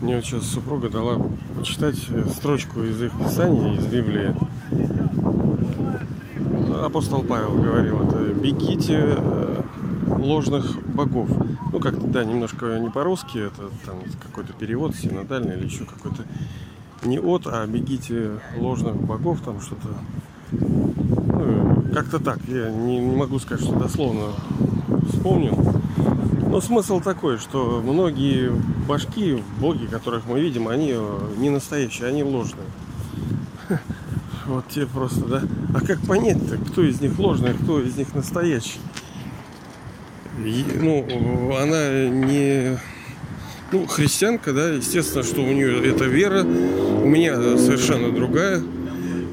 Мне вот сейчас супруга дала почитать э, строчку из их писания, из Библии. Апостол Павел говорил это «Бегите э, ложных богов». Ну, как-то, да, немножко не по-русски, это там какой-то перевод синодальный или еще какой-то не от, а бегите ложных богов, там что-то. Ну, как-то так. Я не, не могу сказать, что дословно вспомнил. Но смысл такой, что многие башки, боги, которых мы видим, они не настоящие, они ложные. Вот тебе просто, да? А как понять-то, кто из них ложный, а кто из них настоящий? И, ну, она не ну, христианка, да, естественно, что у нее это вера. У меня совершенно другая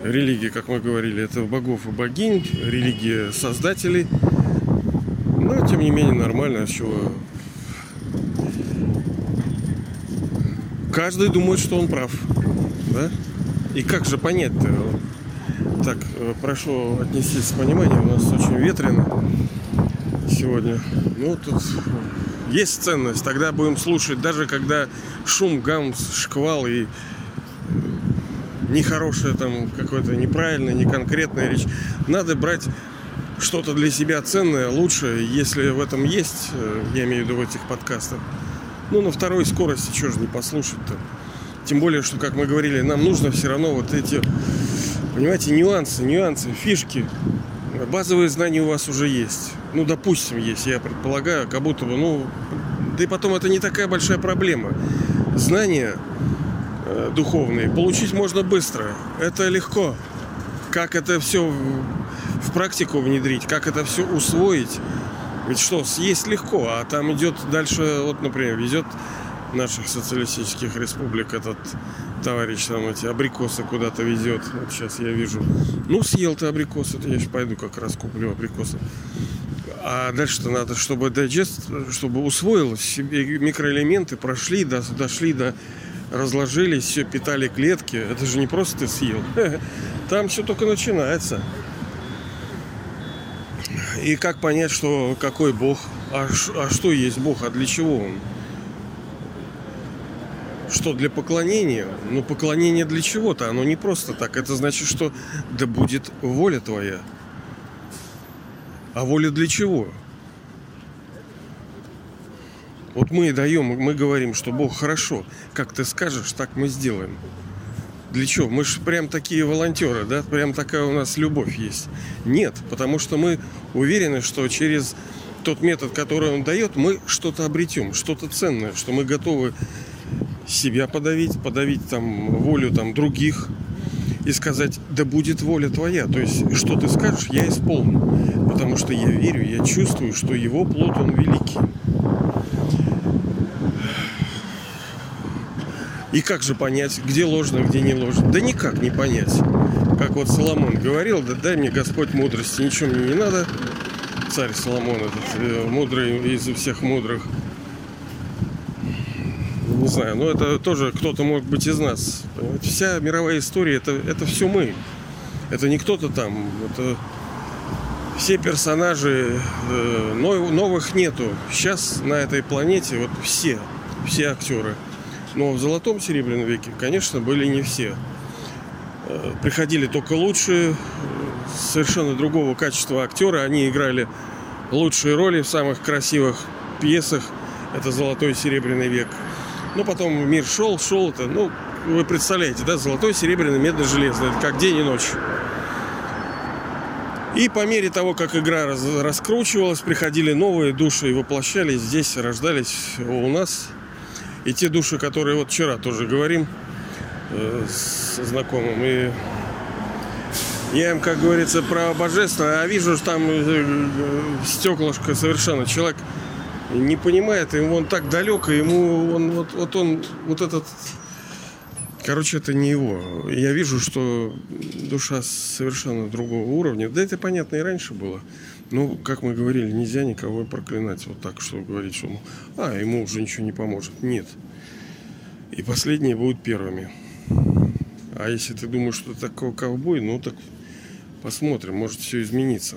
религия, как мы говорили, это богов и богинь, религия создателей. Но, тем не менее, нормально, чего... Каждый думает, что он прав, да? И как же понять-то? Так, прошу отнестись с пониманием, у нас очень ветрено сегодня. Ну, тут есть ценность, тогда будем слушать, даже когда шум, гам, шквал и э, нехорошая там какой-то неправильная, неконкретная речь. Надо брать что-то для себя ценное, лучшее, если в этом есть, э, я имею в виду в этих подкастах. Ну, на второй скорости, что же не послушать-то? Тем более, что, как мы говорили, нам нужно все равно вот эти, понимаете, нюансы, нюансы, фишки. Базовые знания у вас уже есть ну, допустим, есть, я предполагаю, как будто бы, ну, да и потом это не такая большая проблема. Знания э, духовные получить можно быстро, это легко. Как это все в практику внедрить, как это все усвоить, ведь что, съесть легко, а там идет дальше, вот, например, везет наших социалистических республик этот товарищ там эти абрикосы куда-то везет. Вот сейчас я вижу. Ну, съел ты абрикосы, я еще пойду как раз куплю абрикосы. А дальше-то надо, чтобы дайджест, чтобы усвоил себе микроэлементы, прошли, до, дошли до разложились, все питали клетки. Это же не просто ты съел. Там все только начинается. И как понять, что какой Бог, а, а что есть Бог, а для чего Он? Что для поклонения? Ну, поклонение для чего-то, оно не просто так. Это значит, что да будет воля твоя. А воля для чего? Вот мы даем, мы говорим, что Бог хорошо. Как ты скажешь, так мы сделаем. Для чего? Мы же прям такие волонтеры, да? Прям такая у нас любовь есть. Нет, потому что мы уверены, что через тот метод, который он дает, мы что-то обретем, что-то ценное, что мы готовы себя подавить, подавить там волю там других, и сказать, да будет воля твоя. То есть, что ты скажешь, я исполню. Потому что я верю, я чувствую, что его плод, он великий. И как же понять, где ложно, где не ложно? Да никак не понять. Как вот Соломон говорил, да дай мне Господь мудрости, ничего мне не надо. Царь Соломон этот, э, мудрый из всех мудрых не знаю, но это тоже кто-то может быть из нас. Понимаете? Вся мировая история это, это все мы. Это не кто-то там. Это все персонажи э, новых нету. Сейчас на этой планете вот все, все актеры. Но в золотом серебряном веке, конечно, были не все. Э, приходили только лучшие, совершенно другого качества актеры. Они играли лучшие роли в самых красивых пьесах. Это золотой и серебряный век. Ну, потом мир шел, шел. Это, ну, вы представляете, да, золотой, серебряный, медный, железный. Это как день и ночь. И по мере того, как игра раскручивалась, приходили новые души и воплощались здесь, рождались у нас. И те души, которые вот вчера тоже говорим э, с знакомым. И я им, как говорится, про божество, а вижу, что там э, э, стеклышко совершенно. Человек не понимает, ему он так далек, и ему он вот, вот он вот этот Короче, это не его. Я вижу, что душа совершенно другого уровня. Да это понятно и раньше было. Ну, как мы говорили, нельзя никого проклинать вот так, что говорить, что а, ему уже ничего не поможет. Нет. И последние будут первыми. А если ты думаешь, что ты такой ковбой, ну так посмотрим, может все измениться.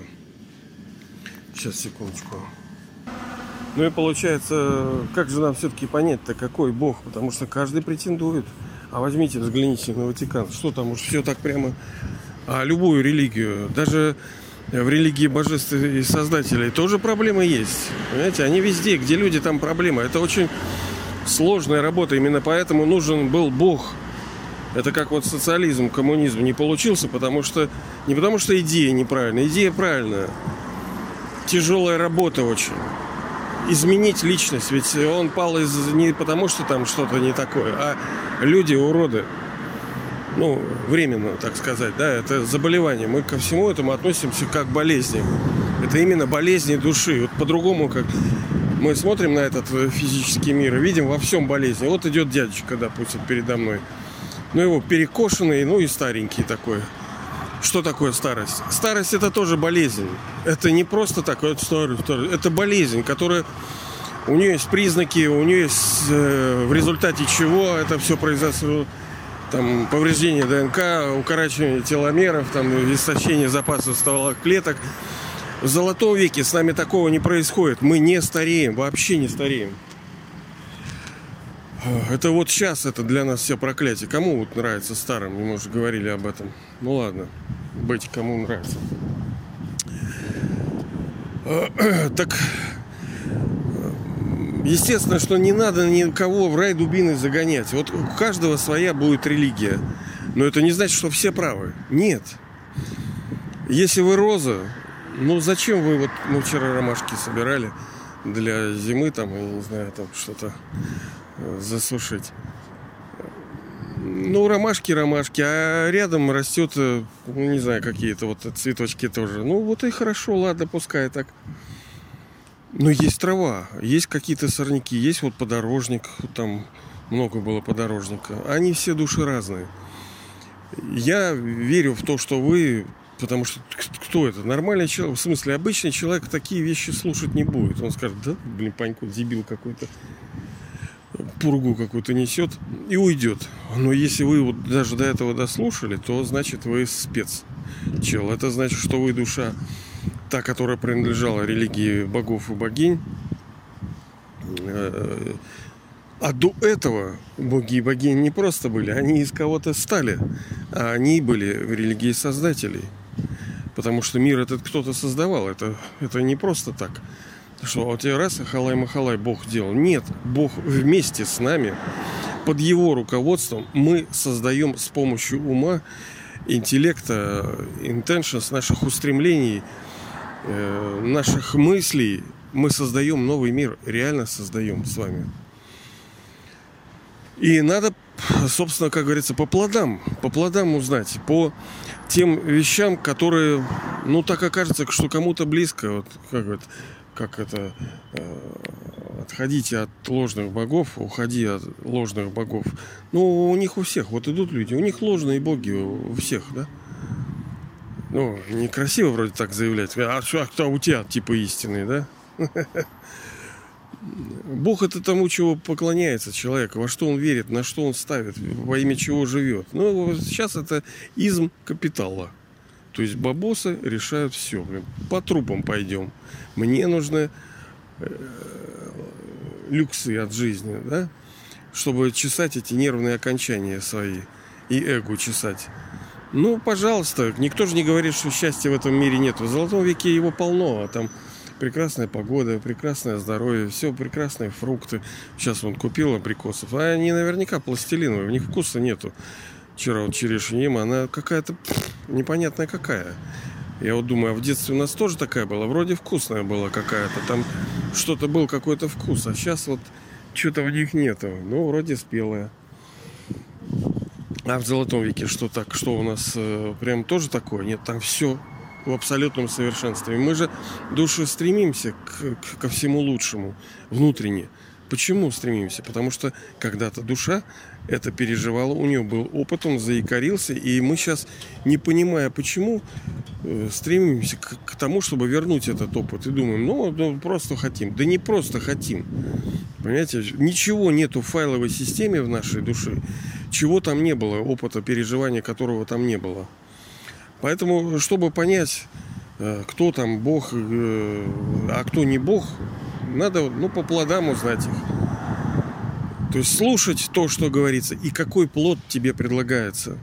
Сейчас, секундочку. Ну и получается, как же нам все-таки понять-то, какой Бог? Потому что каждый претендует. А возьмите, взгляните на Ватикан. Что там уж все так прямо... А любую религию, даже в религии божеств и создателей тоже проблемы есть. Понимаете, они везде, где люди, там проблемы. Это очень сложная работа. Именно поэтому нужен был Бог. Это как вот социализм, коммунизм не получился, потому что не потому что идея неправильная, идея правильная. Тяжелая работа очень изменить личность. Ведь он пал из не потому, что там что-то не такое, а люди уроды. Ну, временно, так сказать, да, это заболевание. Мы ко всему этому относимся как к болезни. Это именно болезни души. Вот по-другому, как мы смотрим на этот э, физический мир и видим во всем болезни. Вот идет дядечка, допустим, передо мной. Ну, его перекошенный, ну и старенький такой. Что такое старость? Старость это тоже болезнь. Это не просто так, вот старость, старость. Это болезнь, которая у нее есть признаки, у нее есть э, в результате чего это все произошло. Там повреждение ДНК, укорачивание теломеров, там истощение запасов стволовых клеток. В золотом веке с нами такого не происходит. Мы не стареем, вообще не стареем. Это вот сейчас это для нас все проклятие. Кому вот нравится старым? Мы уже говорили об этом. Ну ладно, быть кому нравится. Так, естественно, что не надо никого в рай дубины загонять. Вот у каждого своя будет религия. Но это не значит, что все правы. Нет. Если вы роза, ну зачем вы вот мы вчера ромашки собирали для зимы там, я не знаю, там что-то э, засушить. Ну, ромашки, ромашки, а рядом растет, э, ну, не знаю, какие-то вот цветочки тоже. Ну, вот и хорошо, ладно, пускай так. Но есть трава, есть какие-то сорняки, есть вот подорожник, там много было подорожника. Они все души разные. Я верю в то, что вы Потому что кто это? Нормальный человек, в смысле, обычный человек такие вещи слушать не будет. Он скажет, да, блин, паньку, дебил какой-то, пургу какую-то несет и уйдет. Но если вы вот даже до этого дослушали, то значит вы спец. Чел, это значит, что вы душа, та, которая принадлежала религии богов и богинь. Э, а до этого боги и богини не просто были, они из кого-то стали, а они были в религии создателей – Потому что мир этот кто-то создавал. Это, это не просто так. Что вот тебе раз, халай-махалай Бог делал. Нет, Бог вместе с нами, под его руководством, мы создаем с помощью ума, интеллекта, intentions, наших устремлений, э, наших мыслей, мы создаем новый мир, реально создаем с вами. И надо, собственно, как говорится, по плодам, по плодам узнать, по тем вещам, которые, ну, так окажется, что кому-то близко, вот, как, вот, как это, э, отходите от ложных богов, уходи от ложных богов. Ну, у них у всех, вот идут люди, у них ложные боги у всех, да? Ну, некрасиво вроде так заявлять. А, а кто у тебя типа истинный, да? Бог это тому, чего поклоняется человек, во что он верит, на что он ставит, во имя чего живет. Ну, сейчас это изм капитала. То есть бабосы решают все. По трупам пойдем. Мне нужны э, люксы от жизни, да? Чтобы чесать эти нервные окончания свои и эго чесать. Ну, пожалуйста, никто же не говорит, что счастья в этом мире нет. В золотом веке его полно, а там прекрасная погода, прекрасное здоровье, все прекрасные фрукты. Сейчас он купил абрикосов, а они наверняка пластилиновые, у них вкуса нету. Вчера вот черешню ем, она какая-то непонятная какая. Я вот думаю, а в детстве у нас тоже такая была, вроде вкусная была какая-то, там что-то был какой-то вкус, а сейчас вот что-то в них нету. Ну, вроде спелая. А в Золотом веке что так, что у нас э, прям тоже такое? Нет, там все в абсолютном совершенстве. Мы же души стремимся к, к, ко всему лучшему внутренне. Почему стремимся? Потому что когда-то душа это переживала, у нее был опыт, он заикарился, и мы сейчас, не понимая почему, э, стремимся к, к тому, чтобы вернуть этот опыт. И думаем, ну, ну, просто хотим. Да не просто хотим. Понимаете, ничего нету в файловой системе в нашей душе, чего там не было, опыта переживания которого там не было. Поэтому, чтобы понять, э, кто там Бог, э, а кто не Бог, Надо, ну, по плодам узнать их. То есть слушать то, что говорится, и какой плод тебе предлагается.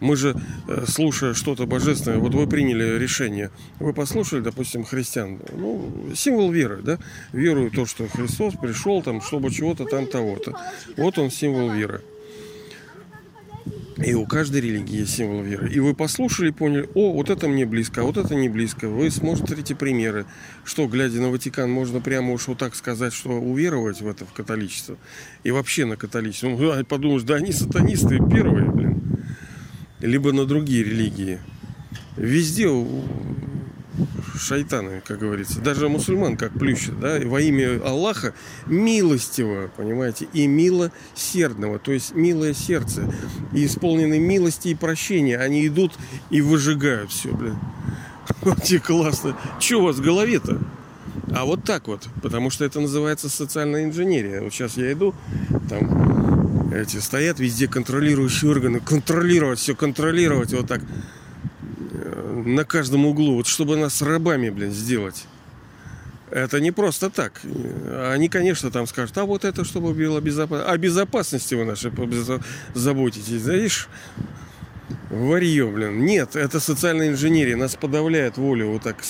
Мы же, э, слушая что-то божественное, вот вы приняли решение, вы послушали, допустим, христиан, ну, символ веры, да, верую то, что Христос пришел там, чтобы чего-то там того-то. Вот он символ веры. И у каждой религии есть символ веры. И вы послушали, поняли, о, вот это мне близко, а вот это не близко. Вы смотрите примеры, что, глядя на Ватикан, можно прямо уж вот так сказать, что уверовать в это, в католичество. И вообще на католичество. Ну, подумаешь, да они сатанисты первые, блин либо на другие религии. Везде шайтаны, как говорится. Даже мусульман как плющит, да, во имя Аллаха милостивого, понимаете, и милосердного, то есть милое сердце, и исполнены милости и прощения. Они идут и выжигают все, блин. Тебе классно. Че у вас в голове-то? А вот так вот, потому что это называется социальная инженерия. Вот сейчас я иду, там эти стоят везде контролирующие органы, контролировать все, контролировать вот так на каждом углу, вот чтобы нас рабами, блин, сделать. Это не просто так. Они, конечно, там скажут, а вот это чтобы было безопасно. О безопасности вы нашей заботитесь. Знаешь, варье, блин. Нет, это социальная инженерия. Нас подавляет волю. Вот так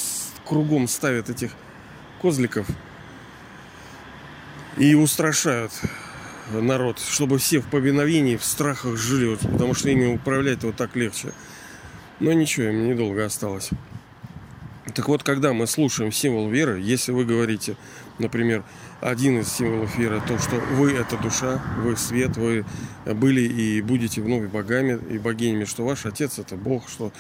кругом ставят этих козликов и устрашают народ, чтобы все в повиновении, в страхах жили, вот, потому что ими управлять вот так легче. Но ничего, им недолго осталось. Так вот, когда мы слушаем символ веры, если вы говорите, например, один из символов веры, то, что вы это душа, вы свет, вы были и будете вновь богами и богинями, что ваш отец это Бог, что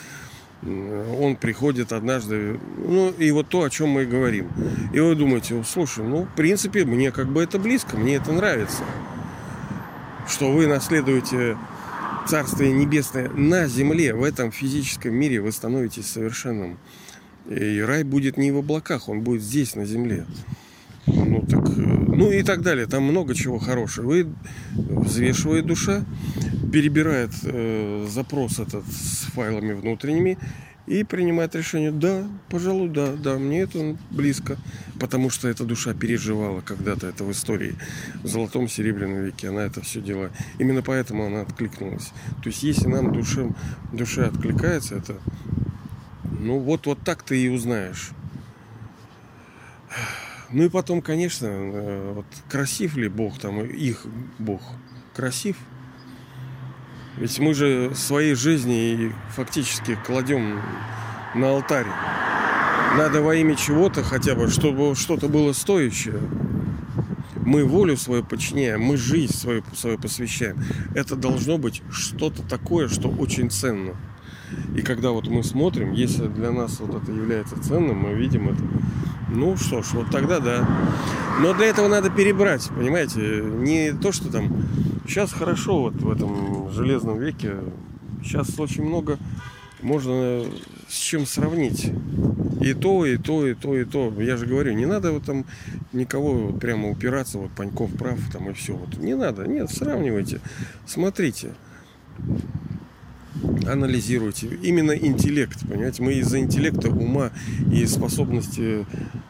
он приходит однажды, ну и вот то, о чем мы и говорим. И вы думаете, слушай, ну в принципе мне как бы это близко, мне это нравится что вы наследуете Царствие Небесное на земле, в этом физическом мире вы становитесь совершенным. И рай будет не в облаках, он будет здесь, на земле. Ну, так, э, ну и так далее. Там много чего хорошего. Вы взвешивает душа, перебирает э, запрос этот с файлами внутренними и принимает решение, да, пожалуй, да, да, мне это близко, потому что эта душа переживала когда-то это в истории, в золотом серебряном веке, она это все делала. Именно поэтому она откликнулась. То есть, если нам душе, душа откликается, это, ну вот, вот так ты и узнаешь. Ну и потом, конечно, э, вот красив ли Бог там, их Бог, красив – ведь мы же своей жизни фактически кладем на алтарь. Надо во имя чего-то хотя бы, чтобы что-то было стоящее. Мы волю свою подчиняем, мы жизнь свою, свою посвящаем. Это должно быть что-то такое, что очень ценно. И когда вот мы смотрим, если для нас вот это является ценным, мы видим это. Ну что ж, вот тогда да. Но для этого надо перебрать, понимаете? Не то, что там Сейчас хорошо вот в этом железном веке. Сейчас очень много можно с чем сравнить. И то, и то, и то, и то. Я же говорю, не надо вот там никого прямо упираться, вот Паньков прав, там и все. Вот не надо, нет, сравнивайте, смотрите, анализируйте. Именно интеллект, понимаете, мы из-за интеллекта, ума и способности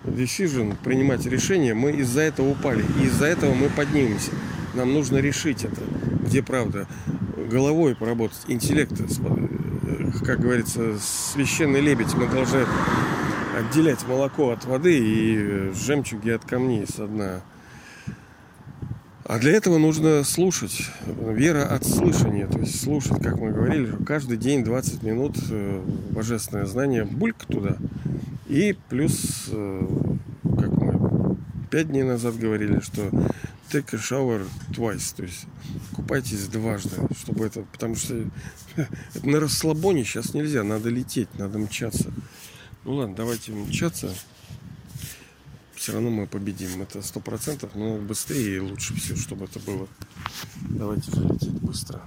decision принимать решения, мы из-за этого упали, и из-за этого мы поднимемся. Нам нужно решить это, где правда. Головой поработать, интеллект, э, как говорится, священный лебедь. Мы должны отделять молоко от воды и э, жемчуги от камней со дна. А для этого нужно слушать. Вера от слышания. То есть слушать, как мы говорили, каждый день 20 минут э, божественное знание, бульк туда. И плюс, как мы 5 дней назад говорили, что take a shower twice, то есть купайтесь дважды, чтобы это, потому что это на расслабоне сейчас нельзя, надо лететь, надо мчаться. Ну ладно, давайте мчаться. Все равно мы победим, это сто процентов, но быстрее и лучше все, чтобы это было. Давайте же лететь быстро.